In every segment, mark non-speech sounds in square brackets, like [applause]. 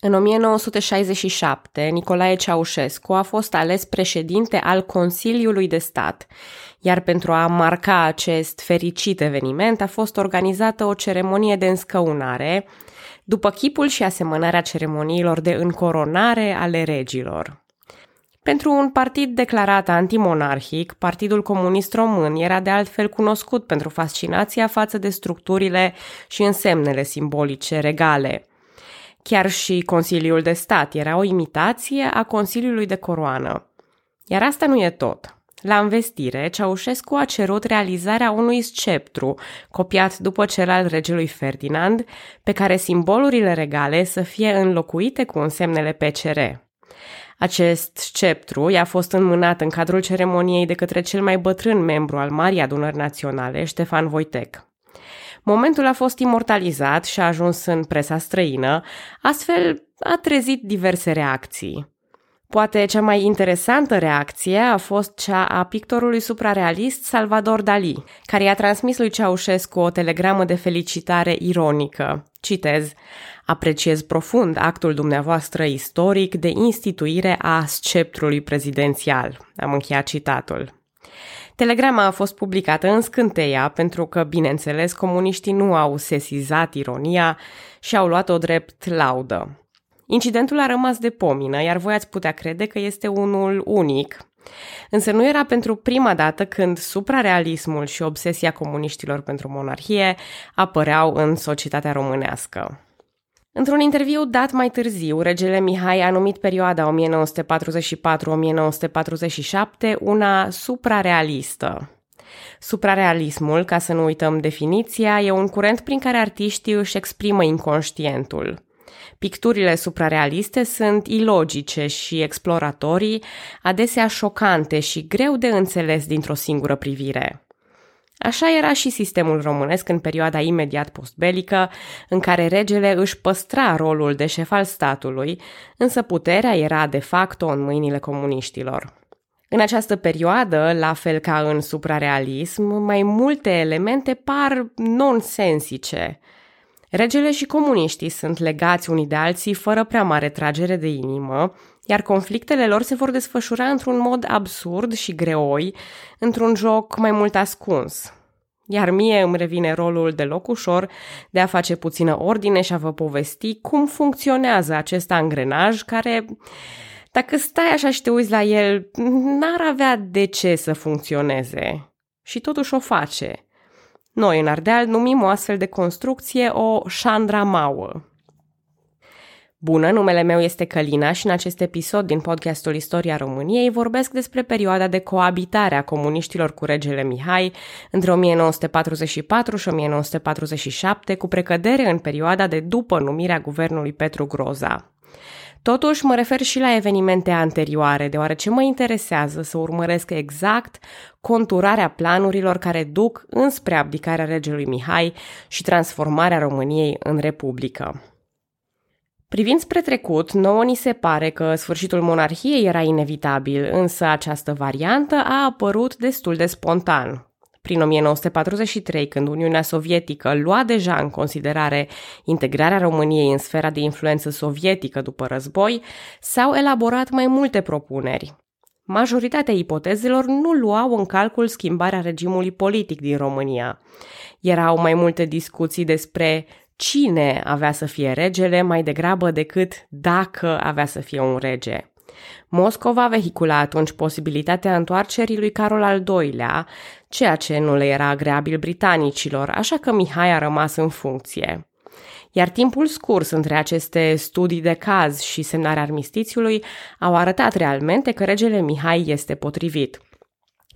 În 1967, Nicolae Ceaușescu a fost ales președinte al Consiliului de Stat, iar pentru a marca acest fericit eveniment a fost organizată o ceremonie de înscăunare, după chipul și asemănarea ceremoniilor de încoronare ale regilor. Pentru un partid declarat antimonarhic, Partidul Comunist Român era de altfel cunoscut pentru fascinația față de structurile și însemnele simbolice regale – Chiar și Consiliul de Stat era o imitație a Consiliului de Coroană. Iar asta nu e tot. La învestire, Ceaușescu a cerut realizarea unui sceptru, copiat după cel al regelui Ferdinand, pe care simbolurile regale să fie înlocuite cu însemnele PCR. Acest sceptru i-a fost înmânat în cadrul ceremoniei de către cel mai bătrân membru al Marii Adunări Naționale, Ștefan Voitec. Momentul a fost imortalizat și a ajuns în presa străină, astfel a trezit diverse reacții. Poate cea mai interesantă reacție a fost cea a pictorului suprarealist Salvador Dali, care i-a transmis lui Ceaușescu o telegramă de felicitare ironică. Citez, apreciez profund actul dumneavoastră istoric de instituire a sceptrului prezidențial. Am încheiat citatul. Telegrama a fost publicată în scânteia pentru că, bineînțeles, comuniștii nu au sesizat ironia și au luat-o drept laudă. Incidentul a rămas de pomină, iar voi ați putea crede că este unul unic. Însă nu era pentru prima dată când suprarealismul și obsesia comuniștilor pentru monarhie apăreau în societatea românească. Într-un interviu dat mai târziu, regele Mihai a numit perioada 1944-1947 una suprarealistă. Suprarealismul, ca să nu uităm definiția, e un curent prin care artiștii își exprimă inconștientul. Picturile suprarealiste sunt ilogice și exploratorii, adesea șocante și greu de înțeles dintr-o singură privire. Așa era și sistemul românesc în perioada imediat postbelică, în care regele își păstra rolul de șef al statului, însă puterea era de facto în mâinile comuniștilor. În această perioadă, la fel ca în suprarealism, mai multe elemente par nonsensice. Regele și comuniștii sunt legați unii de alții fără prea mare tragere de inimă, iar conflictele lor se vor desfășura într-un mod absurd și greoi, într-un joc mai mult ascuns. Iar mie îmi revine rolul de loc ușor de a face puțină ordine și a vă povesti cum funcționează acest angrenaj care, dacă stai așa și te uiți la el, n-ar avea de ce să funcționeze. Și totuși o face. Noi în Ardeal numim o astfel de construcție o șandramauă. Bună, numele meu este Călina și în acest episod din podcastul Istoria României vorbesc despre perioada de coabitare a comuniștilor cu regele Mihai între 1944 și 1947, cu precădere în perioada de după numirea guvernului Petru Groza. Totuși, mă refer și la evenimente anterioare, deoarece mă interesează să urmăresc exact conturarea planurilor care duc înspre abdicarea regelui Mihai și transformarea României în republică. Privind spre trecut, nouă ni se pare că sfârșitul monarhiei era inevitabil, însă această variantă a apărut destul de spontan. Prin 1943, când Uniunea Sovietică lua deja în considerare integrarea României în sfera de influență sovietică după război, s-au elaborat mai multe propuneri. Majoritatea ipotezelor nu luau în calcul schimbarea regimului politic din România. Erau mai multe discuții despre cine avea să fie regele mai degrabă decât dacă avea să fie un rege. Moscova vehicula atunci posibilitatea întoarcerii lui Carol al II-lea, ceea ce nu le era agreabil britanicilor, așa că Mihai a rămas în funcție. Iar timpul scurs între aceste studii de caz și semnarea armistițiului au arătat realmente că regele Mihai este potrivit.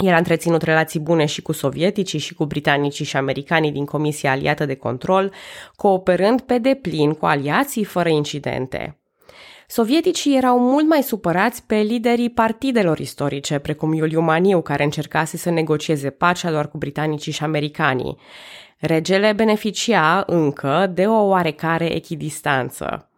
El a întreținut relații bune și cu sovieticii și cu britanicii și americanii din Comisia Aliată de Control, cooperând pe deplin cu aliații fără incidente. Sovieticii erau mult mai supărați pe liderii partidelor istorice, precum Iuliu Maniu, care încercase să negocieze pacea doar cu britanicii și americanii. Regele beneficia încă de o oarecare echidistanță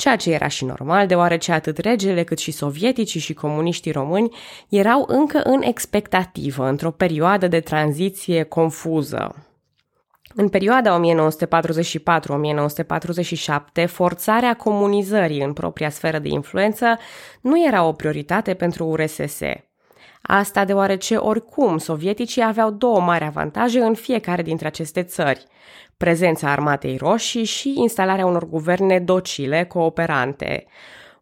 ceea ce era și normal, deoarece atât regele cât și sovieticii și comuniștii români erau încă în expectativă, într-o perioadă de tranziție confuză. În perioada 1944-1947, forțarea comunizării în propria sferă de influență nu era o prioritate pentru URSS. Asta deoarece oricum sovieticii aveau două mari avantaje în fiecare dintre aceste țări. Prezența armatei roșii și instalarea unor guverne docile, cooperante.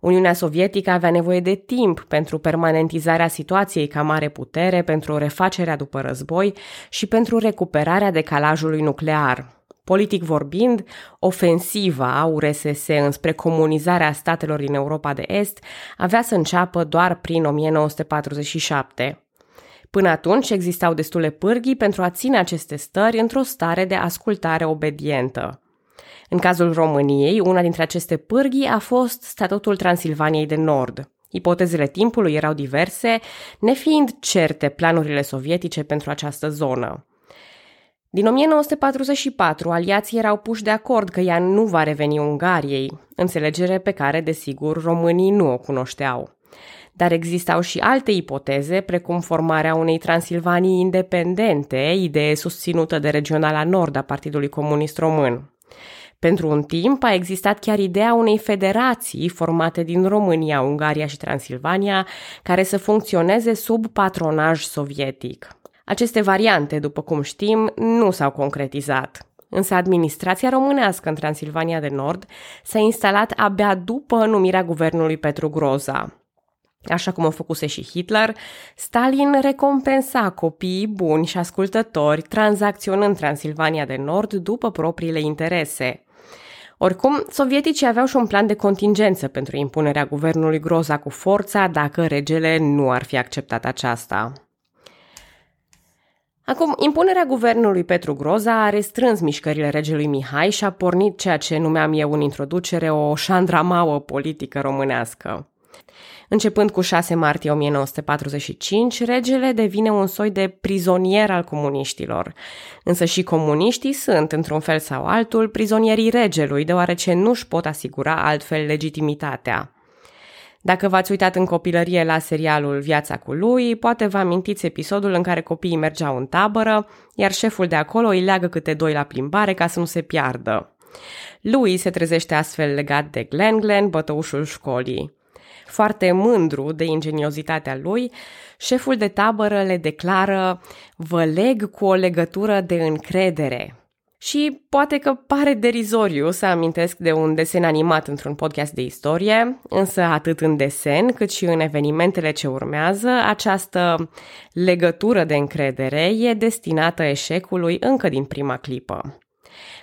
Uniunea Sovietică avea nevoie de timp pentru permanentizarea situației ca mare putere, pentru refacerea după război și pentru recuperarea decalajului nuclear. Politic vorbind, ofensiva URSS înspre comunizarea statelor din Europa de Est avea să înceapă doar prin 1947. Până atunci existau destule pârghii pentru a ține aceste stări într-o stare de ascultare obedientă. În cazul României, una dintre aceste pârghii a fost statutul Transilvaniei de Nord. Ipotezele timpului erau diverse, nefiind certe planurile sovietice pentru această zonă. Din 1944, aliații erau puși de acord că ea nu va reveni Ungariei, înțelegere pe care, desigur, românii nu o cunoșteau. Dar existau și alte ipoteze, precum formarea unei Transilvanii independente, idee susținută de Regionala Nord a Partidului Comunist Român. Pentru un timp a existat chiar ideea unei federații formate din România, Ungaria și Transilvania, care să funcționeze sub patronaj sovietic. Aceste variante, după cum știm, nu s-au concretizat. Însă administrația românească în Transilvania de Nord s-a instalat abia după numirea guvernului Petru Groza. Așa cum a făcuse și Hitler, Stalin recompensa copiii buni și ascultători tranzacționând Transilvania de Nord după propriile interese. Oricum, sovieticii aveau și un plan de contingență pentru impunerea guvernului Groza cu forța dacă regele nu ar fi acceptat aceasta. Acum, impunerea guvernului Petru Groza a restrâns mișcările regelui Mihai și a pornit ceea ce numeam eu în introducere o șandramauă politică românească. Începând cu 6 martie 1945, regele devine un soi de prizonier al comuniștilor. Însă și comuniștii sunt, într-un fel sau altul, prizonierii regelui, deoarece nu își pot asigura altfel legitimitatea. Dacă v-ați uitat în copilărie la serialul Viața cu lui, poate vă amintiți episodul în care copiii mergeau în tabără, iar șeful de acolo îi leagă câte doi la plimbare ca să nu se piardă. Lui se trezește astfel legat de Glen Glen, bătăușul școlii. Foarte mândru de ingeniozitatea lui, șeful de tabără le declară Vă leg cu o legătură de încredere. Și poate că pare derizoriu să amintesc de un desen animat într-un podcast de istorie, însă atât în desen cât și în evenimentele ce urmează, această legătură de încredere e destinată eșecului încă din prima clipă.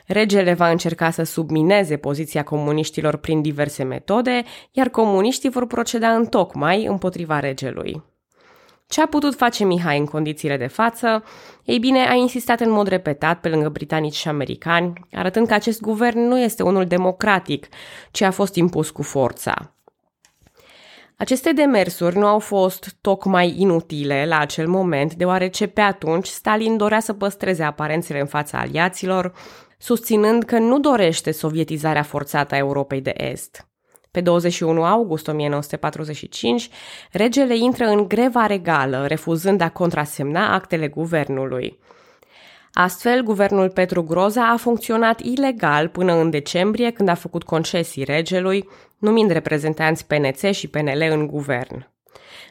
Regele va încerca să submineze poziția comuniștilor prin diverse metode, iar comuniștii vor proceda în tocmai împotriva regelui. Ce a putut face Mihai în condițiile de față? Ei bine, a insistat în mod repetat pe lângă britanici și americani, arătând că acest guvern nu este unul democratic, ci a fost impus cu forța. Aceste demersuri nu au fost tocmai inutile la acel moment, deoarece pe atunci Stalin dorea să păstreze aparențele în fața aliaților, susținând că nu dorește sovietizarea forțată a Europei de Est. Pe 21 august 1945, regele intră în greva regală, refuzând a contrasemna actele guvernului. Astfel, guvernul Petru Groza a funcționat ilegal până în decembrie, când a făcut concesii regelui, numind reprezentanți PNC și PNL în guvern.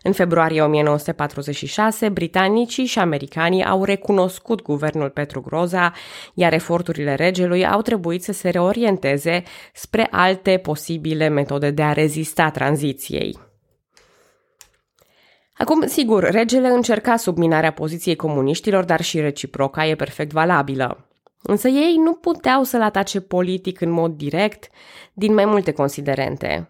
În februarie 1946, britanicii și americanii au recunoscut guvernul Petru Groza, iar eforturile regelui au trebuit să se reorienteze spre alte posibile metode de a rezista tranziției. Acum, sigur, regele încerca subminarea poziției comuniștilor, dar și reciproca e perfect valabilă. Însă ei nu puteau să-l atace politic în mod direct, din mai multe considerente.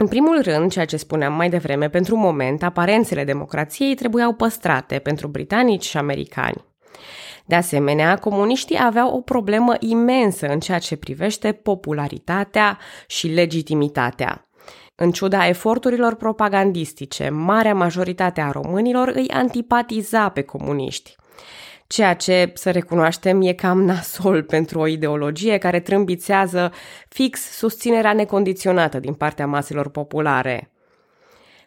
În primul rând, ceea ce spuneam mai devreme, pentru moment, aparențele democrației trebuiau păstrate pentru britanici și americani. De asemenea, comuniștii aveau o problemă imensă în ceea ce privește popularitatea și legitimitatea. În ciuda eforturilor propagandistice, marea majoritate a românilor îi antipatiza pe comuniști ceea ce, să recunoaștem, e cam nasol [laughs] pentru o ideologie care trâmbițează fix susținerea necondiționată din partea maselor populare.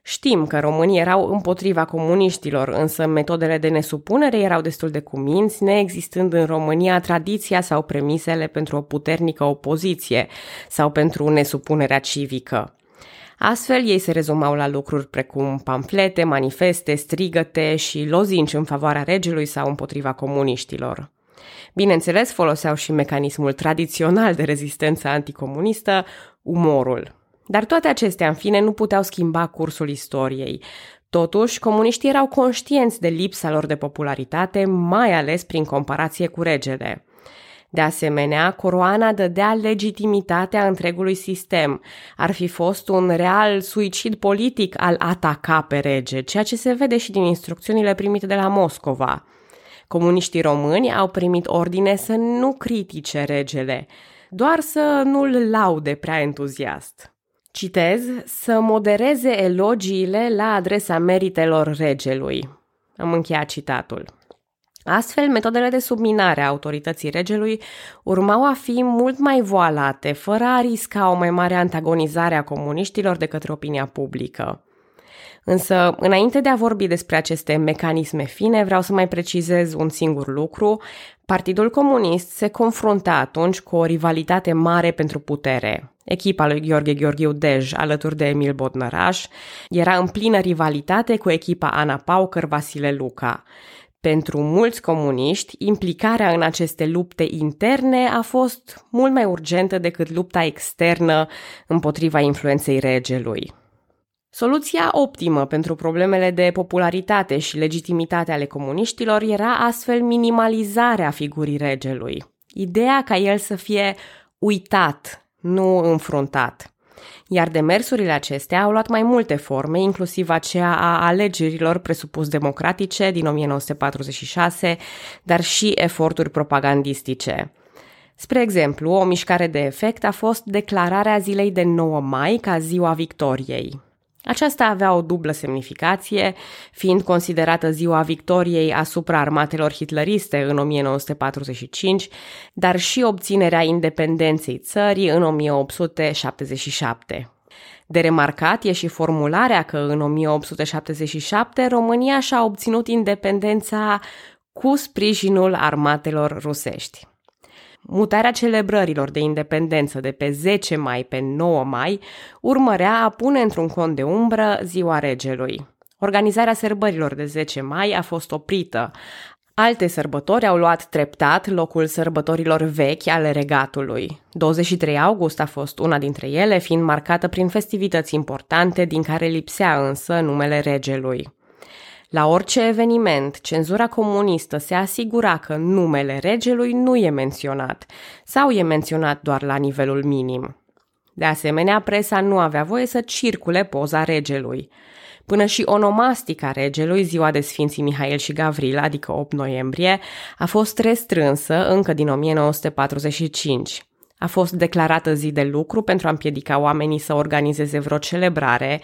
Știm că românii erau împotriva comuniștilor, însă metodele de nesupunere erau destul de cuminți, neexistând în România tradiția sau premisele pentru o puternică opoziție sau pentru nesupunerea civică. Astfel, ei se rezumau la lucruri precum pamflete, manifeste, strigăte și lozinci în favoarea regelui sau împotriva comuniștilor. Bineînțeles, foloseau și mecanismul tradițional de rezistență anticomunistă, umorul. Dar toate acestea, în fine, nu puteau schimba cursul istoriei. Totuși, comuniștii erau conștienți de lipsa lor de popularitate, mai ales prin comparație cu regele. De asemenea, coroana dădea legitimitatea întregului sistem. Ar fi fost un real suicid politic al ataca pe rege, ceea ce se vede și din instrucțiunile primite de la Moscova. Comuniștii români au primit ordine să nu critique regele, doar să nu-l laude prea entuziast. Citez, să modereze elogiile la adresa meritelor regelui. Am încheiat citatul. Astfel, metodele de subminare a autorității regelui urmau a fi mult mai voalate, fără a risca o mai mare antagonizare a comuniștilor de către opinia publică. Însă, înainte de a vorbi despre aceste mecanisme fine, vreau să mai precizez un singur lucru. Partidul Comunist se confrunta atunci cu o rivalitate mare pentru putere. Echipa lui Gheorghe Gheorghiu Dej, alături de Emil Bodnăraș, era în plină rivalitate cu echipa Ana Paucăr Vasile Luca. Pentru mulți comuniști, implicarea în aceste lupte interne a fost mult mai urgentă decât lupta externă împotriva influenței regelui. Soluția optimă pentru problemele de popularitate și legitimitate ale comuniștilor era astfel minimalizarea figurii regelui. Ideea ca el să fie uitat, nu înfruntat. Iar demersurile acestea au luat mai multe forme, inclusiv aceea a alegerilor presupus democratice din 1946, dar și eforturi propagandistice. Spre exemplu, o mișcare de efect a fost declararea zilei de 9 mai ca ziua victoriei. Aceasta avea o dublă semnificație, fiind considerată ziua victoriei asupra armatelor hitleriste în 1945, dar și obținerea independenței țării în 1877. De remarcat e și formularea că în 1877 România și-a obținut independența cu sprijinul armatelor rusești. Mutarea celebrărilor de independență de pe 10 mai pe 9 mai urmărea a pune într-un cont de umbră ziua regelui. Organizarea sărbărilor de 10 mai a fost oprită. Alte sărbători au luat treptat locul sărbătorilor vechi ale regatului. 23 august a fost una dintre ele, fiind marcată prin festivități importante, din care lipsea însă numele regelui. La orice eveniment, cenzura comunistă se asigura că numele regelui nu e menționat sau e menționat doar la nivelul minim. De asemenea, presa nu avea voie să circule poza regelui. Până și onomastica regelui, ziua de Sfinții Mihail și Gavril, adică 8 noiembrie, a fost restrânsă încă din 1945. A fost declarată zi de lucru pentru a împiedica oamenii să organizeze vreo celebrare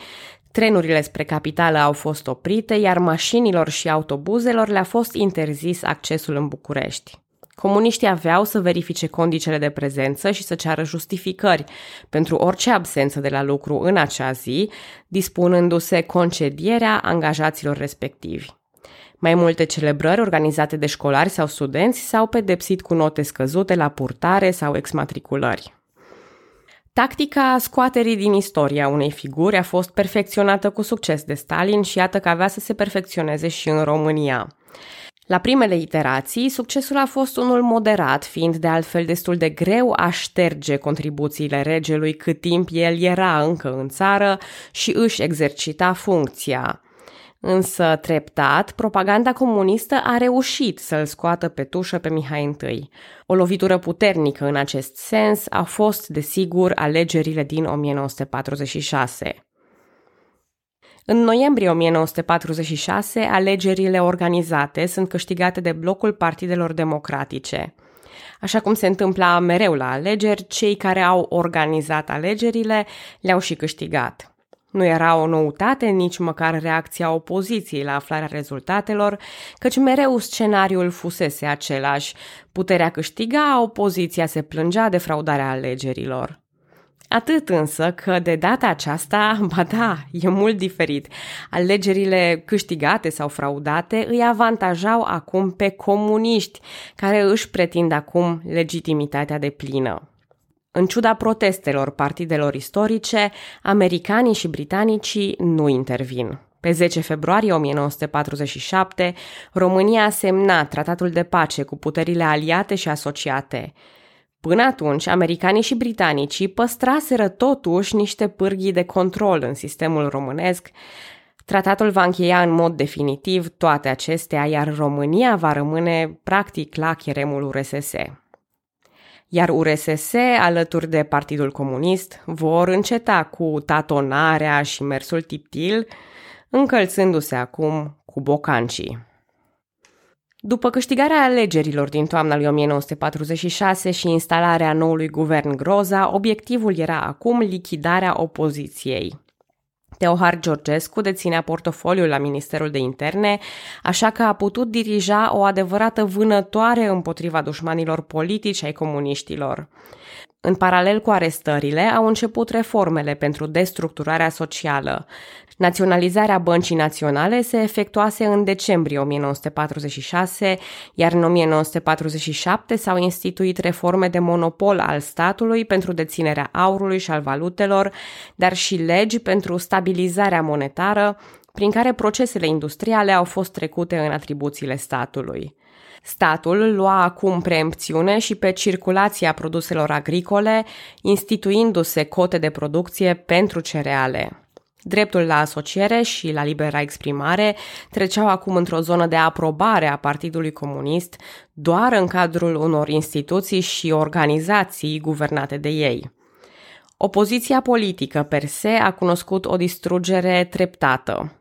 Trenurile spre capitală au fost oprite, iar mașinilor și autobuzelor le-a fost interzis accesul în București. Comuniștii aveau să verifice condițiile de prezență și să ceară justificări pentru orice absență de la lucru în acea zi, dispunându-se concedierea angajaților respectivi. Mai multe celebrări organizate de școlari sau studenți s-au pedepsit cu note scăzute la purtare sau exmatriculări. Tactica scoaterii din istoria unei figuri a fost perfecționată cu succes de Stalin și iată că avea să se perfecționeze și în România. La primele iterații, succesul a fost unul moderat, fiind de altfel destul de greu a șterge contribuțiile regelui cât timp el era încă în țară și își exercita funcția. Însă, treptat, propaganda comunistă a reușit să-l scoată pe tușă pe Mihai I. O lovitură puternică în acest sens a fost, desigur, alegerile din 1946. În noiembrie 1946, alegerile organizate sunt câștigate de blocul partidelor democratice. Așa cum se întâmpla mereu la alegeri, cei care au organizat alegerile le-au și câștigat. Nu era o noutate nici măcar reacția opoziției la aflarea rezultatelor, căci mereu scenariul fusese același. Puterea câștiga, opoziția se plângea de fraudarea alegerilor. Atât însă că de data aceasta, [laughs] ba da, e mult diferit. Alegerile câștigate sau fraudate îi avantajau acum pe comuniști, care își pretind acum legitimitatea de plină. În ciuda protestelor partidelor istorice, americanii și britanicii nu intervin. Pe 10 februarie 1947, România a semnat tratatul de pace cu puterile aliate și asociate. Până atunci, americanii și britanicii păstraseră totuși niște pârghii de control în sistemul românesc. Tratatul va încheia în mod definitiv toate acestea, iar România va rămâne practic la cheremul URSS. Iar URSS, alături de Partidul Comunist, vor înceta cu tatonarea și mersul tiptil, încălțându-se acum cu bocancii. După câștigarea alegerilor din toamna lui 1946 și instalarea noului guvern Groza, obiectivul era acum lichidarea opoziției. Teohar Georgescu deținea portofoliul la Ministerul de Interne, așa că a putut dirija o adevărată vânătoare împotriva dușmanilor politici ai comuniștilor. În paralel cu arestările, au început reformele pentru destructurarea socială. Naționalizarea băncii naționale se efectuase în decembrie 1946, iar în 1947 s-au instituit reforme de monopol al statului pentru deținerea aurului și al valutelor, dar și legi pentru stabilizarea monetară, prin care procesele industriale au fost trecute în atribuțiile statului. Statul lua acum preempțiune și pe circulația produselor agricole, instituindu-se cote de producție pentru cereale. Dreptul la asociere și la libera exprimare treceau acum într-o zonă de aprobare a Partidului Comunist doar în cadrul unor instituții și organizații guvernate de ei. Opoziția politică per se a cunoscut o distrugere treptată.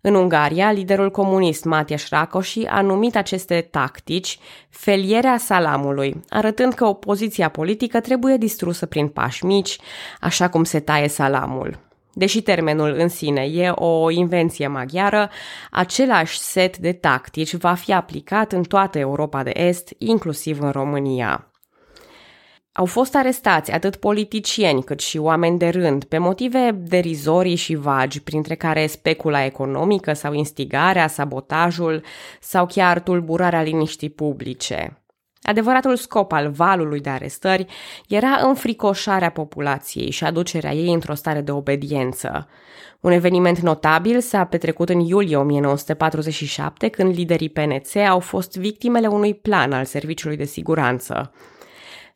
În Ungaria, liderul comunist Matias Rakosi a numit aceste tactici felierea salamului, arătând că opoziția politică trebuie distrusă prin pași mici, așa cum se taie salamul. Deși termenul în sine e o invenție maghiară, același set de tactici va fi aplicat în toată Europa de Est, inclusiv în România. Au fost arestați atât politicieni cât și oameni de rând pe motive derizorii și vagi, printre care specula economică sau instigarea, sabotajul sau chiar tulburarea liniștii publice. Adevăratul scop al valului de arestări era înfricoșarea populației și aducerea ei într-o stare de obediență. Un eveniment notabil s-a petrecut în iulie 1947, când liderii PNC au fost victimele unui plan al Serviciului de Siguranță.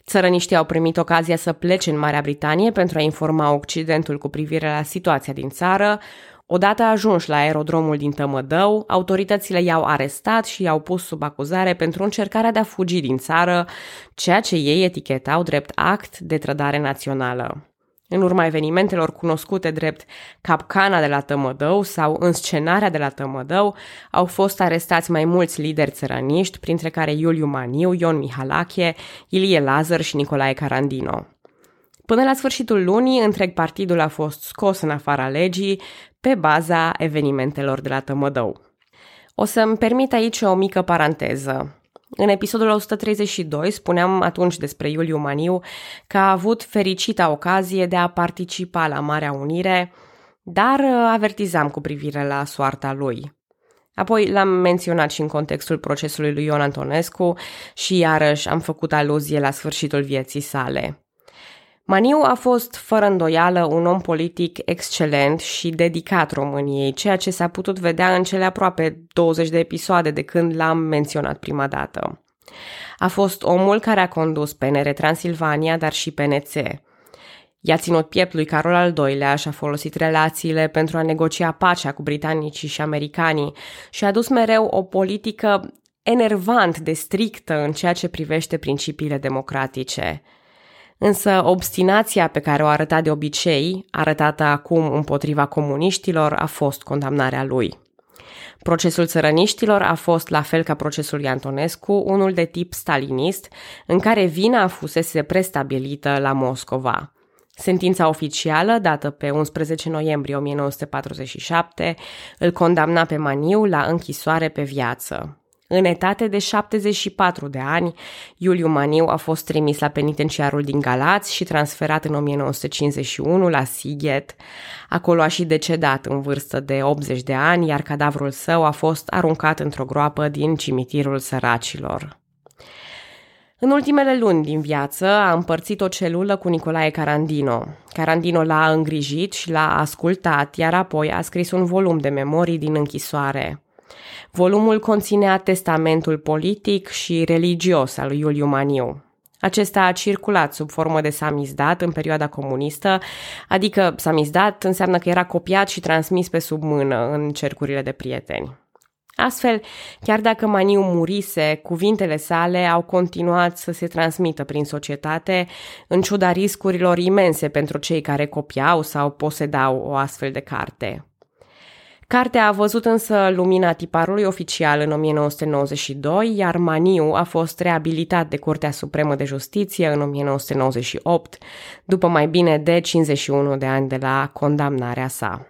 Țărăniștii au primit ocazia să plece în Marea Britanie pentru a informa Occidentul cu privire la situația din țară, Odată ajuns la aerodromul din Tămădău, autoritățile i-au arestat și i-au pus sub acuzare pentru încercarea de a fugi din țară, ceea ce ei etichetau drept act de trădare națională. În urma evenimentelor cunoscute drept capcana de la Tămădău sau înscenarea de la Tămădău, au fost arestați mai mulți lideri țărăniști, printre care Iuliu Maniu, Ion Mihalache, Ilie Lazar și Nicolae Carandino. Până la sfârșitul lunii, întreg partidul a fost scos în afara legii pe baza evenimentelor de la Tămădău. O să-mi permit aici o mică paranteză. În episodul 132 spuneam atunci despre Iuliu Maniu că a avut fericita ocazie de a participa la Marea Unire, dar avertizam cu privire la soarta lui. Apoi l-am menționat și în contextul procesului lui Ion Antonescu și iarăși am făcut aluzie la sfârșitul vieții sale. Maniu a fost, fără îndoială, un om politic excelent și dedicat României, ceea ce s-a putut vedea în cele aproape 20 de episoade de când l-am menționat prima dată. A fost omul care a condus PNR Transilvania, dar și PNC. I-a ținut piept lui Carol al II-lea și a folosit relațiile pentru a negocia pacea cu britanicii și americanii și a dus mereu o politică enervant de strictă în ceea ce privește principiile democratice – Însă obstinația pe care o arăta de obicei, arătată acum împotriva comuniștilor, a fost condamnarea lui. Procesul țărăniștilor a fost, la fel ca procesul lui Antonescu, unul de tip stalinist, în care vina fusese prestabilită la Moscova. Sentința oficială, dată pe 11 noiembrie 1947, îl condamna pe Maniu la închisoare pe viață. În etate de 74 de ani, Iuliu Maniu a fost trimis la penitenciarul din Galați și transferat în 1951 la Sighet. Acolo a și decedat în vârstă de 80 de ani, iar cadavrul său a fost aruncat într-o groapă din cimitirul săracilor. În ultimele luni din viață a împărțit o celulă cu Nicolae Carandino. Carandino l-a îngrijit și l-a ascultat, iar apoi a scris un volum de memorii din închisoare. Volumul conținea testamentul politic și religios al lui Iuliu Maniu. Acesta a circulat sub formă de samizdat în perioada comunistă, adică samizdat înseamnă că era copiat și transmis pe sub mână în cercurile de prieteni. Astfel, chiar dacă Maniu murise, cuvintele sale au continuat să se transmită prin societate, în ciuda riscurilor imense pentru cei care copiau sau posedau o astfel de carte. Cartea a văzut însă lumina tiparului oficial în 1992, iar Maniu a fost reabilitat de Curtea Supremă de Justiție în 1998, după mai bine de 51 de ani de la condamnarea sa.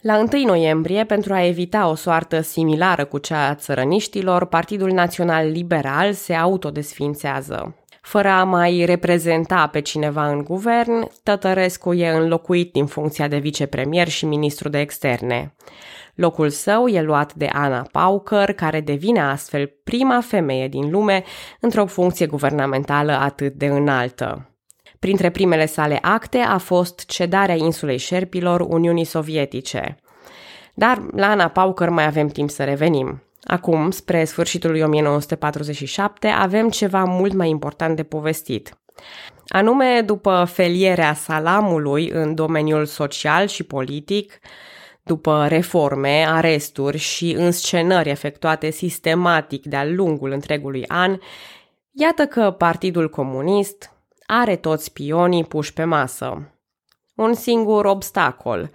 La 1 noiembrie, pentru a evita o soartă similară cu cea a țărăniștilor, Partidul Național Liberal se autodesfințează. Fără a mai reprezenta pe cineva în guvern, Tătărescu e înlocuit din funcția de vicepremier și ministru de externe. Locul său e luat de Ana Paucăr, care devine astfel prima femeie din lume într-o funcție guvernamentală atât de înaltă. Printre primele sale acte a fost cedarea insulei Șerpilor Uniunii Sovietice. Dar la Ana Paucăr mai avem timp să revenim. Acum, spre sfârșitul lui 1947, avem ceva mult mai important de povestit. Anume, după felierea salamului în domeniul social și politic, după reforme, aresturi și înscenări efectuate sistematic de-a lungul întregului an, iată că Partidul Comunist are toți spionii puși pe masă. Un singur obstacol,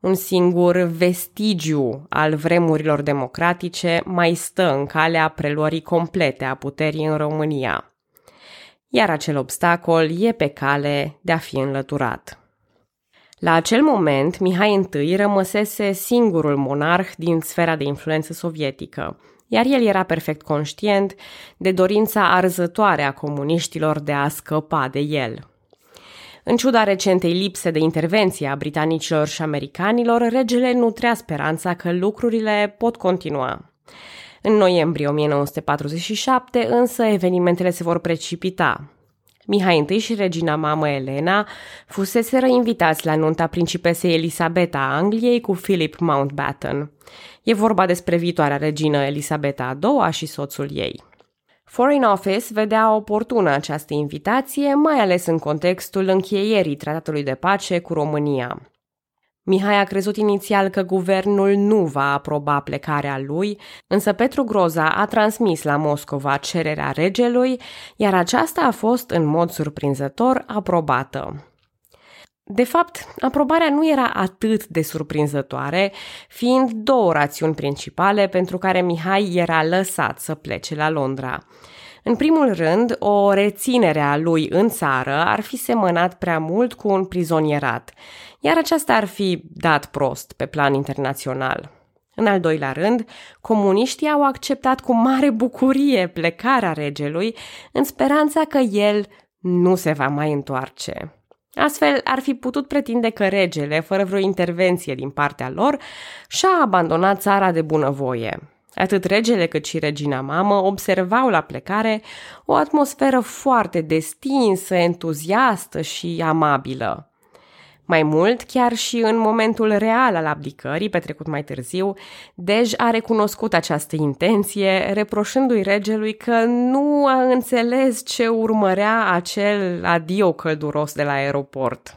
un singur vestigiu al vremurilor democratice mai stă în calea preluării complete a puterii în România. Iar acel obstacol e pe cale de a fi înlăturat. La acel moment, Mihai I rămăsese singurul monarh din sfera de influență sovietică, iar el era perfect conștient de dorința arzătoare a comuniștilor de a scăpa de el. În ciuda recentei lipse de intervenție a britanicilor și americanilor, regele nutrea speranța că lucrurile pot continua. În noiembrie 1947, însă, evenimentele se vor precipita. Mihai I și regina mamă Elena fuseseră invitați la nunta principesei Elisabeta a Angliei cu Philip Mountbatten. E vorba despre viitoarea regină Elisabeta II și soțul ei. Foreign Office vedea oportună această invitație, mai ales în contextul încheierii tratatului de pace cu România. Mihai a crezut inițial că guvernul nu va aproba plecarea lui, însă Petru Groza a transmis la Moscova cererea regelui, iar aceasta a fost în mod surprinzător aprobată. De fapt, aprobarea nu era atât de surprinzătoare, fiind două rațiuni principale pentru care Mihai era lăsat să plece la Londra. În primul rând, o reținere a lui în țară ar fi semănat prea mult cu un prizonierat, iar aceasta ar fi dat prost pe plan internațional. În al doilea rând, comuniștii au acceptat cu mare bucurie plecarea regelui în speranța că el nu se va mai întoarce. Astfel, ar fi putut pretinde că regele, fără vreo intervenție din partea lor, și-a abandonat țara de bunăvoie. Atât regele cât și regina mamă observau la plecare o atmosferă foarte destinsă, entuziastă și amabilă. Mai mult, chiar și în momentul real al abdicării, petrecut mai târziu, Dej a recunoscut această intenție, reproșându-i regelui că nu a înțeles ce urmărea acel adio călduros de la aeroport.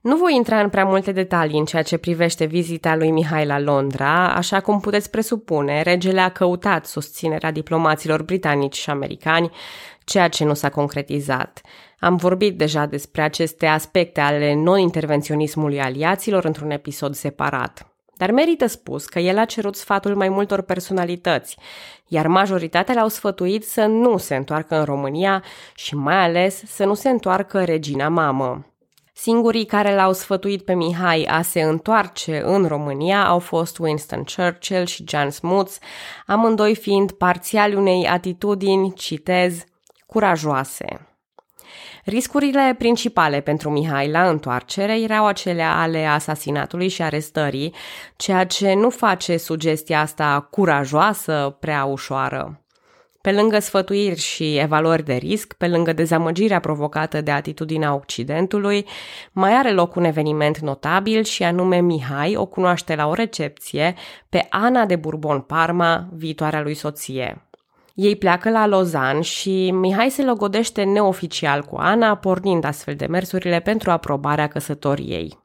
Nu voi intra în prea multe detalii în ceea ce privește vizita lui Mihai la Londra, așa cum puteți presupune, regele a căutat susținerea diplomaților britanici și americani, ceea ce nu s-a concretizat. Am vorbit deja despre aceste aspecte ale non-intervenționismului aliaților într-un episod separat. Dar merită spus că el a cerut sfatul mai multor personalități, iar majoritatea le-au sfătuit să nu se întoarcă în România și mai ales să nu se întoarcă regina mamă. Singurii care l-au sfătuit pe Mihai a se întoarce în România au fost Winston Churchill și John Smuts, amândoi fiind parțiali unei atitudini, citez, curajoase. Riscurile principale pentru Mihai la întoarcere erau acelea ale asasinatului și arestării, ceea ce nu face sugestia asta curajoasă prea ușoară. Pe lângă sfătuiri și evaluări de risc, pe lângă dezamăgirea provocată de atitudinea Occidentului, mai are loc un eveniment notabil și anume Mihai o cunoaște la o recepție pe Ana de Bourbon Parma, viitoarea lui soție. Ei pleacă la Lozan și Mihai se logodește neoficial cu Ana, pornind astfel de mersurile pentru aprobarea căsătoriei.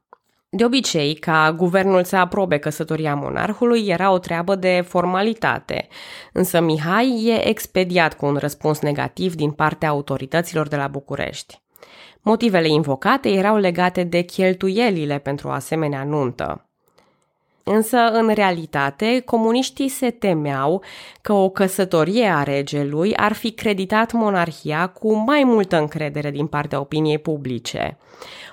De obicei, ca guvernul să aprobe căsătoria monarhului era o treabă de formalitate, însă Mihai e expediat cu un răspuns negativ din partea autorităților de la București. Motivele invocate erau legate de cheltuielile pentru o asemenea nuntă. Însă, în realitate, comuniștii se temeau că o căsătorie a regelui ar fi creditat monarhia cu mai multă încredere din partea opiniei publice.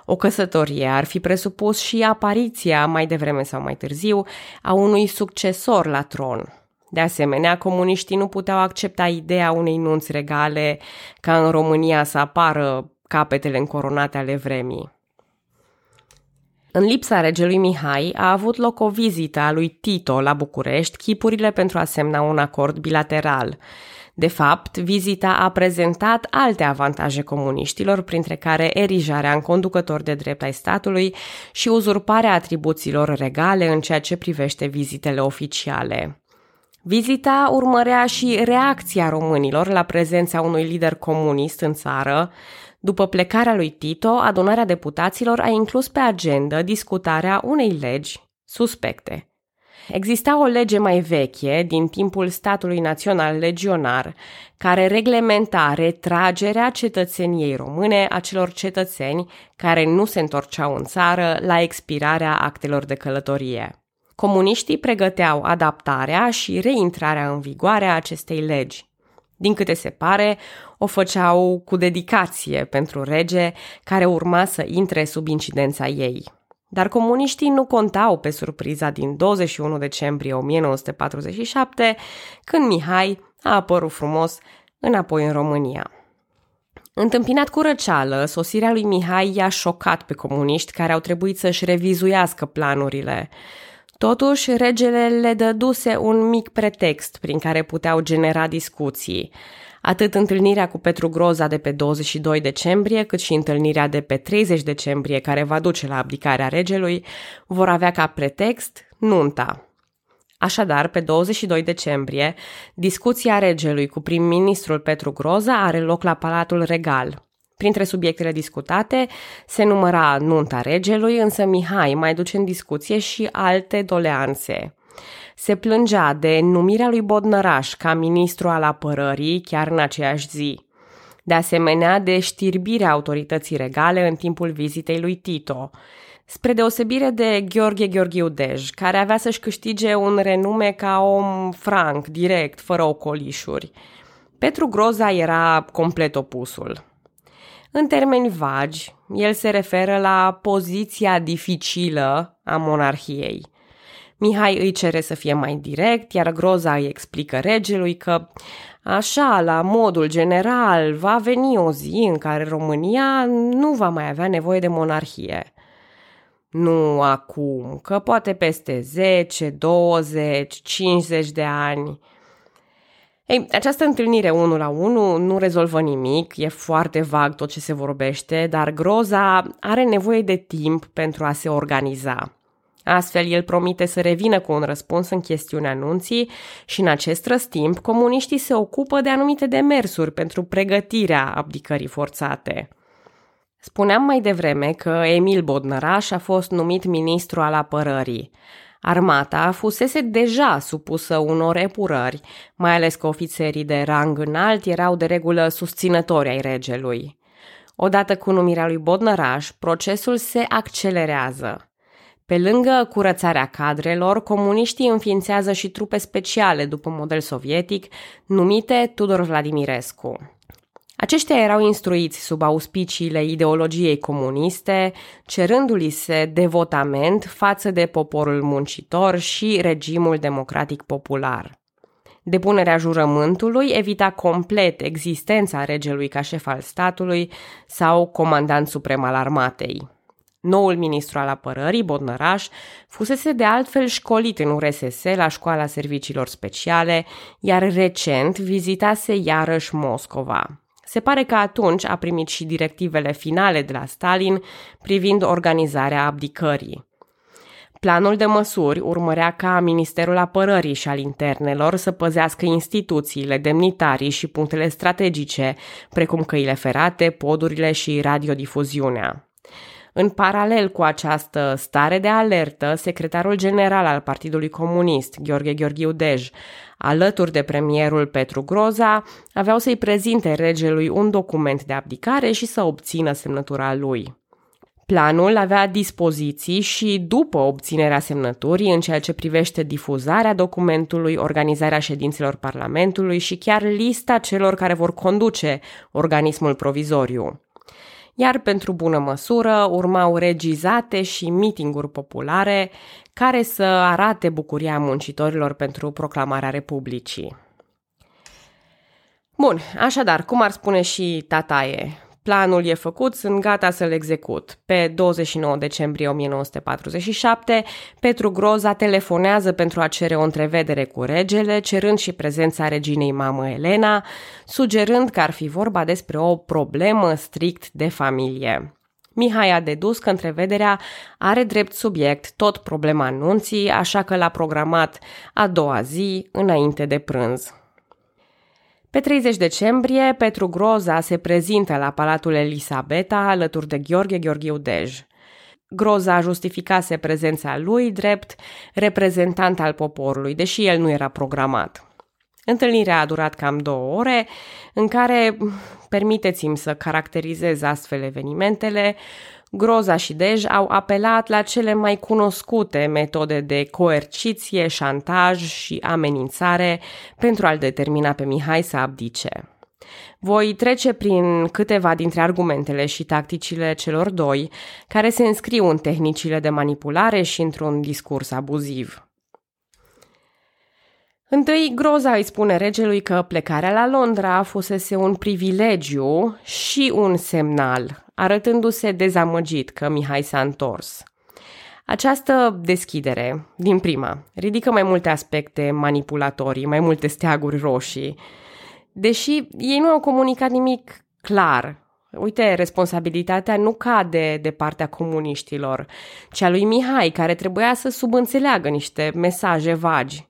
O căsătorie ar fi presupus și apariția, mai devreme sau mai târziu, a unui succesor la tron. De asemenea, comuniștii nu puteau accepta ideea unei nunți regale ca în România să apară capetele încoronate ale vremii. În lipsa regelui Mihai a avut loc o vizită a lui Tito la București, chipurile pentru a semna un acord bilateral. De fapt, vizita a prezentat alte avantaje comuniștilor, printre care erijarea în conducător de drept ai statului și uzurparea atribuțiilor regale în ceea ce privește vizitele oficiale. Vizita urmărea și reacția românilor la prezența unui lider comunist în țară, după plecarea lui Tito, adunarea deputaților a inclus pe agenda discutarea unei legi suspecte. Exista o lege mai veche, din timpul statului național legionar, care reglementa retragerea cetățeniei române a celor cetățeni care nu se întorceau în țară la expirarea actelor de călătorie. Comuniștii pregăteau adaptarea și reintrarea în vigoare a acestei legi. Din câte se pare, o făceau cu dedicație pentru rege care urma să intre sub incidența ei. Dar comuniștii nu contau pe surpriza din 21 decembrie 1947, când Mihai a apărut frumos înapoi în România. Întâmpinat cu răceală, sosirea lui Mihai i-a șocat pe comuniști care au trebuit să-și revizuiască planurile. Totuși, regele le dăduse un mic pretext prin care puteau genera discuții. Atât întâlnirea cu Petru Groza de pe 22 decembrie, cât și întâlnirea de pe 30 decembrie, care va duce la abdicarea regelui, vor avea ca pretext nunta. Așadar, pe 22 decembrie, discuția regelui cu prim-ministrul Petru Groza are loc la Palatul Regal. Printre subiectele discutate se număra nunta regelui, însă Mihai mai duce în discuție și alte doleanțe. Se plângea de numirea lui Bodnăraș ca ministru al apărării chiar în aceeași zi. De asemenea, de știrbirea autorității regale în timpul vizitei lui Tito, spre deosebire de Gheorghe Gheorghiu Dej, care avea să-și câștige un renume ca om franc, direct, fără ocolișuri. Petru Groza era complet opusul. În termeni vagi, el se referă la poziția dificilă a monarhiei. Mihai îi cere să fie mai direct, iar Groza îi explică regelui că, așa, la modul general, va veni o zi în care România nu va mai avea nevoie de monarhie. Nu acum, că poate peste 10, 20, 50 de ani – ei, această întâlnire 1 la 1 nu rezolvă nimic, e foarte vag tot ce se vorbește, dar Groza are nevoie de timp pentru a se organiza. Astfel, el promite să revină cu un răspuns în chestiunea anunții și în acest răstimp comuniștii se ocupă de anumite demersuri pentru pregătirea abdicării forțate. Spuneam mai devreme că Emil Bodnăraș a fost numit ministru al apărării. Armata fusese deja supusă unor epurări, mai ales că ofițerii de rang înalt erau de regulă susținători ai regelui. Odată cu numirea lui Bodnăraș, procesul se accelerează. Pe lângă curățarea cadrelor, comuniștii înființează și trupe speciale după model sovietic, numite Tudor Vladimirescu. Aceștia erau instruiți sub auspiciile ideologiei comuniste, cerându-li se devotament față de poporul muncitor și regimul democratic popular. Depunerea jurământului evita complet existența regelui ca șef al statului sau comandant suprem al armatei. Noul ministru al apărării, Bodnăraș, fusese de altfel școlit în URSS la școala serviciilor speciale, iar recent vizitase iarăși Moscova. Se pare că atunci a primit și directivele finale de la Stalin privind organizarea abdicării. Planul de măsuri urmărea ca Ministerul Apărării și al Internelor să păzească instituțiile, demnitarii și punctele strategice, precum căile ferate, podurile și radiodifuziunea. În paralel cu această stare de alertă, secretarul general al Partidului Comunist, Gheorghe Gheorghiu Dej, alături de premierul Petru Groza, aveau să-i prezinte regelui un document de abdicare și să obțină semnătura lui. Planul avea dispoziții și după obținerea semnăturii în ceea ce privește difuzarea documentului, organizarea ședințelor Parlamentului și chiar lista celor care vor conduce organismul provizoriu iar pentru bună măsură urmau regizate și mitinguri populare care să arate bucuria muncitorilor pentru proclamarea Republicii. Bun, așadar, cum ar spune și Tataie, Planul e făcut, sunt gata să-l execut. Pe 29 decembrie 1947, Petru Groza telefonează pentru a cere o întrevedere cu regele, cerând și prezența reginei mamă Elena, sugerând că ar fi vorba despre o problemă strict de familie. Mihai a dedus că întrevederea are drept subiect tot problema anunții, așa că l-a programat a doua zi, înainte de prânz. Pe 30 decembrie, Petru Groza se prezintă la Palatul Elisabeta alături de Gheorghe Gheorghiu Dej. Groza justificase prezența lui drept reprezentant al poporului, deși el nu era programat. Întâlnirea a durat cam două ore, în care, permiteți-mi să caracterizez astfel evenimentele, Groza și Dej au apelat la cele mai cunoscute metode de coerciție, șantaj și amenințare pentru a-l determina pe Mihai să abdice. Voi trece prin câteva dintre argumentele și tacticile celor doi, care se înscriu în tehnicile de manipulare și într-un discurs abuziv. Întâi, Groza îi spune regelui că plecarea la Londra fusese un privilegiu și un semnal, arătându-se dezamăgit că Mihai s-a întors. Această deschidere, din prima, ridică mai multe aspecte manipulatorii, mai multe steaguri roșii, deși ei nu au comunicat nimic clar. Uite, responsabilitatea nu cade de partea comuniștilor, ci a lui Mihai, care trebuia să subînțeleagă niște mesaje vagi.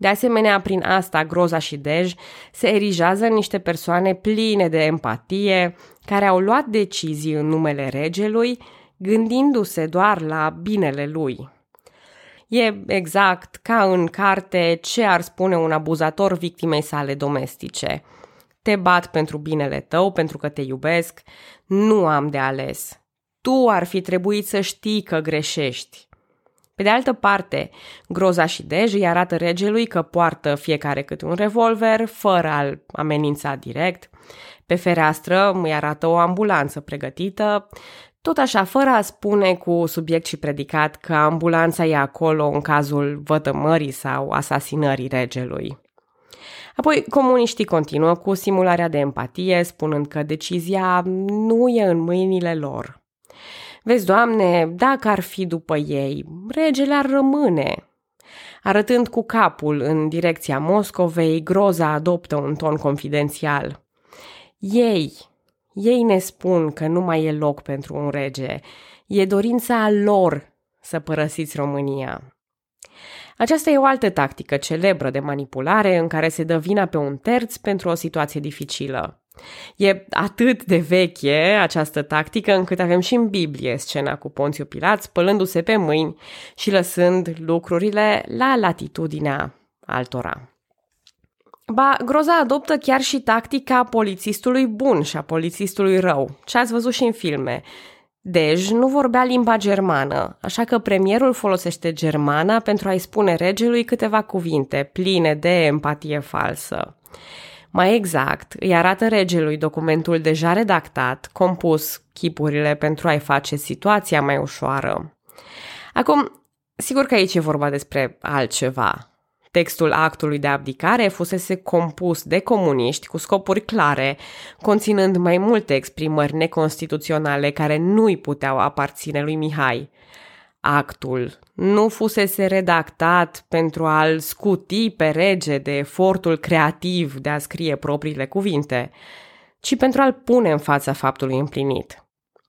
De asemenea, prin asta, Groza și Dej se erigează în niște persoane pline de empatie, care au luat decizii în numele regelui, gândindu-se doar la binele lui. E exact ca în carte ce ar spune un abuzator victimei sale domestice. Te bat pentru binele tău, pentru că te iubesc, nu am de ales. Tu ar fi trebuit să știi că greșești. Pe de altă parte, Groza și Dej îi arată regelui că poartă fiecare câte un revolver, fără a-l amenința direct. Pe fereastră îi arată o ambulanță pregătită, tot așa, fără a spune cu subiect și predicat că ambulanța e acolo în cazul vătămării sau asasinării regelui. Apoi, comuniștii continuă cu simularea de empatie, spunând că decizia nu e în mâinile lor. Vezi, Doamne, dacă ar fi după ei, regele ar rămâne. Arătând cu capul în direcția Moscovei, Groza adoptă un ton confidențial. Ei, ei ne spun că nu mai e loc pentru un rege. E dorința lor să părăsiți România. Aceasta e o altă tactică celebră de manipulare în care se dă vina pe un terț pentru o situație dificilă. E atât de veche această tactică încât avem și în Biblie scena cu Ponțiu Pilat spălându-se pe mâini și lăsând lucrurile la latitudinea altora. Ba, Groza adoptă chiar și tactica polițistului bun și a polițistului rău, ce ați văzut și în filme. Dej nu vorbea limba germană, așa că premierul folosește germana pentru a-i spune regelui câteva cuvinte pline de empatie falsă. Mai exact, îi arată regelui documentul deja redactat, compus chipurile pentru a-i face situația mai ușoară. Acum, sigur că aici e vorba despre altceva. Textul actului de abdicare fusese compus de comuniști cu scopuri clare, conținând mai multe exprimări neconstituționale care nu-i puteau aparține lui Mihai. Actul nu fusese redactat pentru a-l scuti pe rege de efortul creativ de a scrie propriile cuvinte, ci pentru a-l pune în fața faptului împlinit.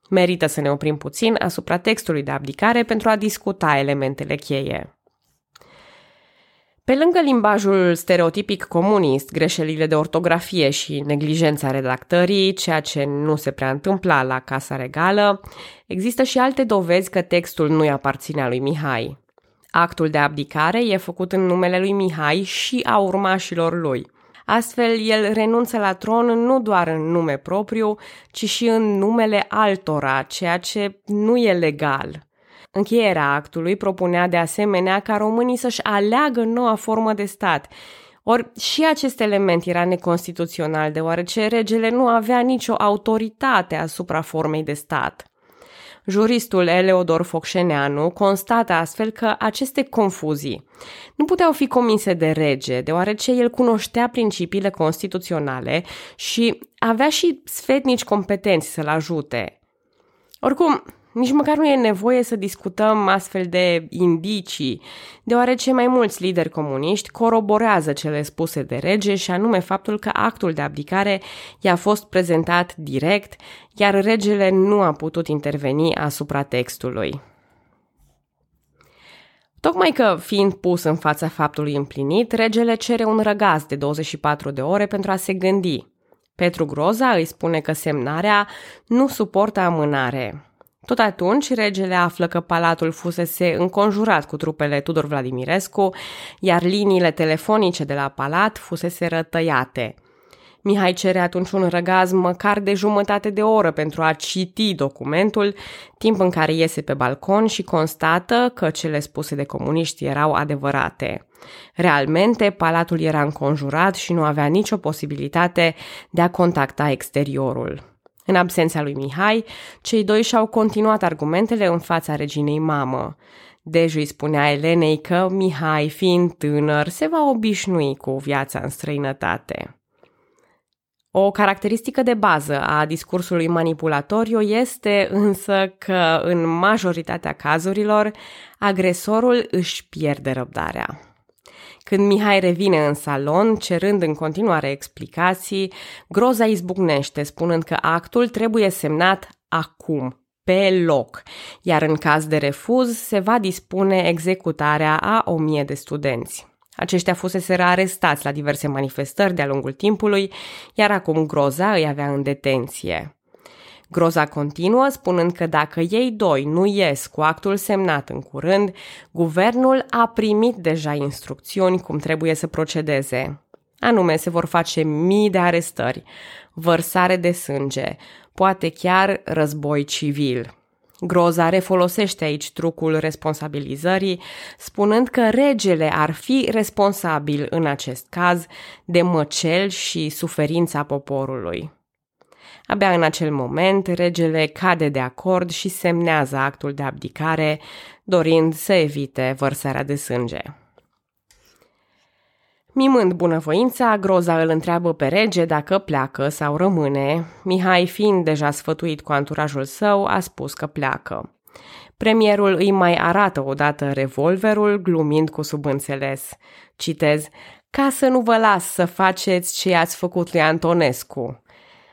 Merită să ne oprim puțin asupra textului de abdicare pentru a discuta elementele cheie. Pe lângă limbajul stereotipic comunist, greșelile de ortografie și neglijența redactării, ceea ce nu se prea întâmpla la Casa Regală, există și alte dovezi că textul nu-i aparținea lui Mihai. Actul de abdicare e făcut în numele lui Mihai și a urmașilor lui. Astfel, el renunță la tron nu doar în nume propriu, ci și în numele altora, ceea ce nu e legal. Încheierea actului propunea de asemenea ca românii să-și aleagă noua formă de stat. Ori și acest element era neconstituțional, deoarece regele nu avea nicio autoritate asupra formei de stat. Juristul Eleodor Focșeneanu constată astfel că aceste confuzii nu puteau fi comise de rege, deoarece el cunoștea principiile constituționale și avea și sfetnici competenți să-l ajute. Oricum, nici măcar nu e nevoie să discutăm astfel de indicii, deoarece mai mulți lideri comuniști coroborează cele spuse de rege și anume faptul că actul de abdicare i-a fost prezentat direct, iar regele nu a putut interveni asupra textului. Tocmai că, fiind pus în fața faptului împlinit, regele cere un răgaz de 24 de ore pentru a se gândi. Petru Groza îi spune că semnarea nu suportă amânare, tot atunci, regele află că palatul fusese înconjurat cu trupele Tudor Vladimirescu, iar liniile telefonice de la palat fusese rătăiate. Mihai cere atunci un răgaz măcar de jumătate de oră pentru a citi documentul, timp în care iese pe balcon și constată că cele spuse de comuniști erau adevărate. Realmente, palatul era înconjurat și nu avea nicio posibilitate de a contacta exteriorul. În absența lui Mihai, cei doi și-au continuat argumentele în fața reginei mamă. Deju îi spunea Elenei că Mihai, fiind tânăr, se va obișnui cu viața în străinătate. O caracteristică de bază a discursului manipulatoriu este însă că, în majoritatea cazurilor, agresorul își pierde răbdarea. Când Mihai revine în salon, cerând în continuare explicații, Groza izbucnește, spunând că actul trebuie semnat acum, pe loc, iar în caz de refuz se va dispune executarea a o mie de studenți. Aceștia fusese arestați la diverse manifestări de-a lungul timpului, iar acum Groza îi avea în detenție. Groza continuă spunând că dacă ei doi nu ies cu actul semnat în curând, guvernul a primit deja instrucțiuni cum trebuie să procedeze. Anume, se vor face mii de arestări, vărsare de sânge, poate chiar război civil. Groza refolosește aici trucul responsabilizării, spunând că regele ar fi responsabil în acest caz de măcel și suferința poporului. Abia în acel moment, regele cade de acord și semnează actul de abdicare, dorind să evite vărsarea de sânge. Mimând bunăvoința, Groza îl întreabă pe rege dacă pleacă sau rămâne. Mihai, fiind deja sfătuit cu anturajul său, a spus că pleacă. Premierul îi mai arată odată revolverul, glumind cu subînțeles. Citez, ca să nu vă las să faceți ce ați făcut lui Antonescu.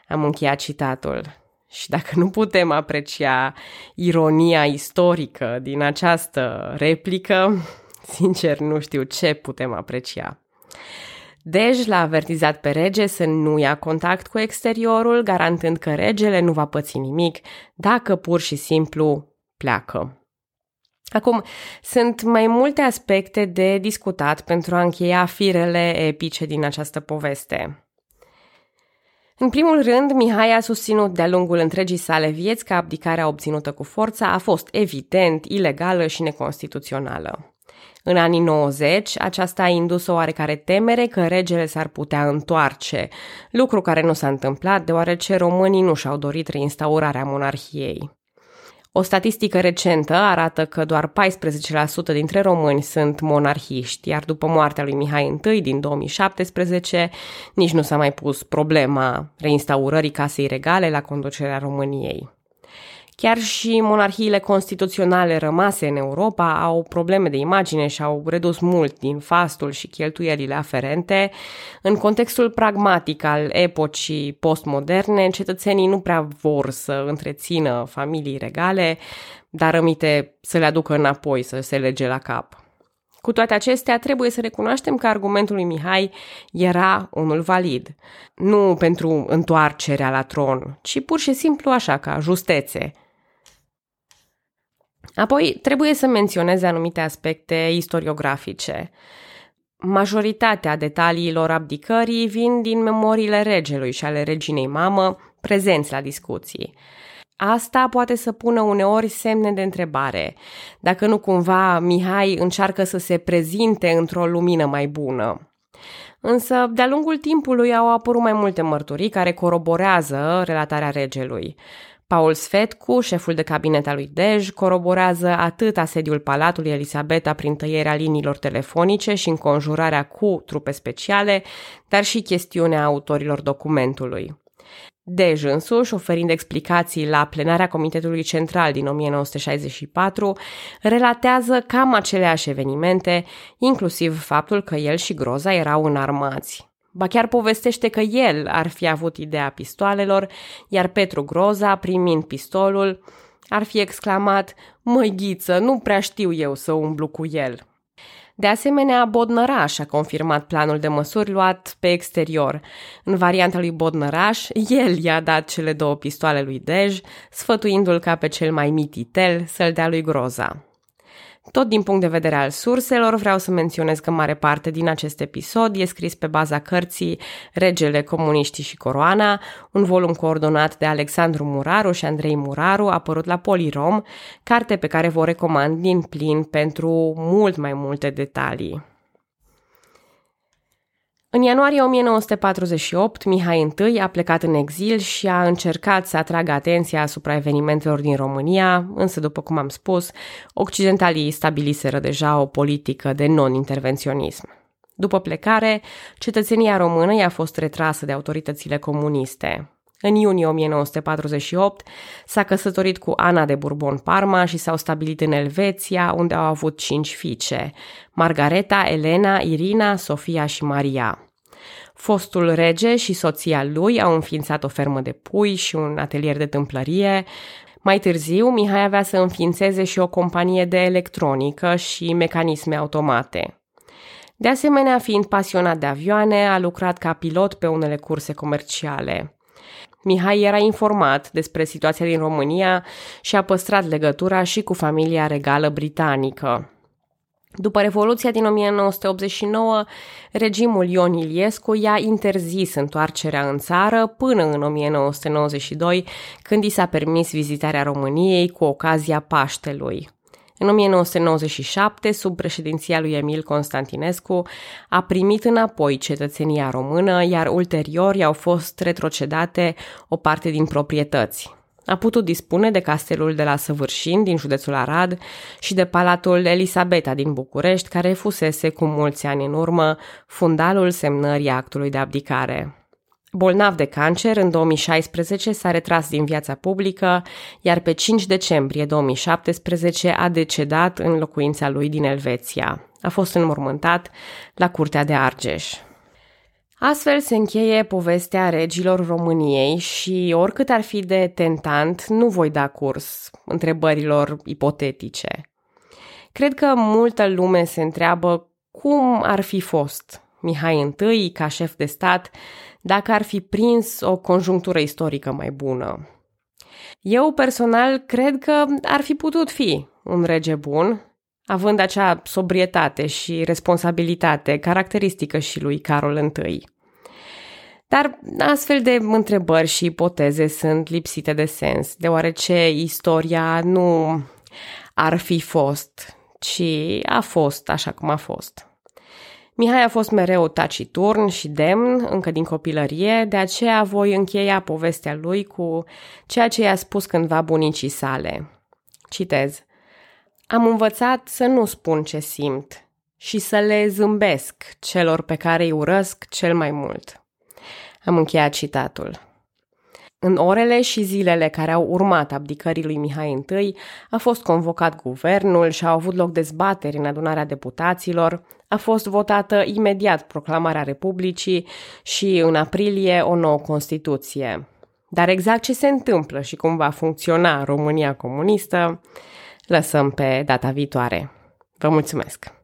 Am încheiat citatul. Și dacă nu putem aprecia ironia istorică din această replică, [laughs] sincer nu știu ce putem aprecia. Dej l-a avertizat pe rege să nu ia contact cu exteriorul, garantând că regele nu va păți nimic dacă pur și simplu pleacă. Acum, sunt mai multe aspecte de discutat pentru a încheia firele epice din această poveste. În primul rând, Mihai a susținut de-a lungul întregii sale vieți că abdicarea obținută cu forța a fost evident, ilegală și neconstituțională. În anii 90, aceasta a indus o oarecare temere că regele s-ar putea întoarce, lucru care nu s-a întâmplat deoarece românii nu și-au dorit reinstaurarea monarhiei. O statistică recentă arată că doar 14% dintre români sunt monarhiști, iar după moartea lui Mihai I din 2017, nici nu s-a mai pus problema reinstaurării casei regale la conducerea României. Chiar și monarhiile constituționale rămase în Europa au probleme de imagine și au redus mult din fastul și cheltuielile aferente. În contextul pragmatic al epocii postmoderne, cetățenii nu prea vor să întrețină familii regale, dar rămite să le aducă înapoi, să se lege la cap. Cu toate acestea, trebuie să recunoaștem că argumentul lui Mihai era unul valid. Nu pentru întoarcerea la tron, ci pur și simplu așa, ca justețe – Apoi, trebuie să menționeze anumite aspecte istoriografice. Majoritatea detaliilor abdicării vin din memoriile regelui și ale reginei mamă, prezenți la discuții. Asta poate să pună uneori semne de întrebare, dacă nu cumva Mihai încearcă să se prezinte într-o lumină mai bună. Însă, de-a lungul timpului au apărut mai multe mărturii care coroborează relatarea regelui. Paul Svetcu, șeful de cabinet al lui Dej, coroborează atât asediul Palatului Elisabeta prin tăierea liniilor telefonice și înconjurarea cu trupe speciale, dar și chestiunea autorilor documentului. Dej însuși, oferind explicații la plenarea Comitetului Central din 1964, relatează cam aceleași evenimente, inclusiv faptul că el și Groza erau înarmați. Ba chiar povestește că el ar fi avut ideea pistoalelor, iar Petru Groza, primind pistolul, ar fi exclamat, Măi ghiță, nu prea știu eu să umblu cu el. De asemenea, Bodnăraș a confirmat planul de măsuri luat pe exterior. În varianta lui Bodnăraș, el i-a dat cele două pistoale lui Dej, sfătuindu-l ca pe cel mai mititel să-l dea lui Groza. Tot din punct de vedere al surselor, vreau să menționez că mare parte din acest episod e scris pe baza cărții Regele, Comuniștii și Coroana, un volum coordonat de Alexandru Muraru și Andrei Muraru, apărut la Polirom, carte pe care vă recomand din plin pentru mult mai multe detalii. În ianuarie 1948, Mihai I a plecat în exil și a încercat să atragă atenția asupra evenimentelor din România, însă, după cum am spus, occidentalii stabiliseră deja o politică de non-intervenționism. După plecare, cetățenia română i-a fost retrasă de autoritățile comuniste. În iunie 1948 s-a căsătorit cu Ana de Bourbon-Parma și s-au stabilit în Elveția, unde au avut cinci fiice, Margareta, Elena, Irina, Sofia și Maria. Fostul rege și soția lui au înființat o fermă de pui și un atelier de tâmplărie. Mai târziu, Mihai avea să înființeze și o companie de electronică și mecanisme automate. De asemenea, fiind pasionat de avioane, a lucrat ca pilot pe unele curse comerciale. Mihai era informat despre situația din România și a păstrat legătura și cu familia regală britanică. După Revoluția din 1989, regimul Ion Iliescu i-a interzis întoarcerea în țară până în 1992, când i s-a permis vizitarea României cu ocazia Paștelui. În 1997, sub președinția lui Emil Constantinescu, a primit înapoi cetățenia română, iar ulterior i-au fost retrocedate o parte din proprietăți. A putut dispune de castelul de la Săvârșin din județul Arad și de palatul Elisabeta din București, care fusese cu mulți ani în urmă fundalul semnării actului de abdicare. Bolnav de cancer, în 2016 s-a retras din viața publică, iar pe 5 decembrie 2017 a decedat în locuința lui din Elveția. A fost înmormântat la Curtea de Argeș. Astfel se încheie povestea regilor României și oricât ar fi de tentant, nu voi da curs întrebărilor ipotetice. Cred că multă lume se întreabă cum ar fi fost Mihai I ca șef de stat dacă ar fi prins o conjunctură istorică mai bună. Eu personal cred că ar fi putut fi un rege bun, având acea sobrietate și responsabilitate caracteristică și lui Carol I. Dar astfel de întrebări și ipoteze sunt lipsite de sens, deoarece istoria nu ar fi fost ci a fost așa cum a fost. Mihai a fost mereu taciturn și demn, încă din copilărie, de aceea voi încheia povestea lui cu ceea ce i-a spus cândva bunicii sale. Citez. Am învățat să nu spun ce simt și să le zâmbesc celor pe care îi urăsc cel mai mult. Am încheiat citatul. În orele și zilele care au urmat abdicării lui Mihai I, a fost convocat guvernul și au avut loc dezbateri în adunarea deputaților, a fost votată imediat proclamarea Republicii și în aprilie o nouă Constituție. Dar exact ce se întâmplă și cum va funcționa România comunistă, lăsăm pe data viitoare. Vă mulțumesc!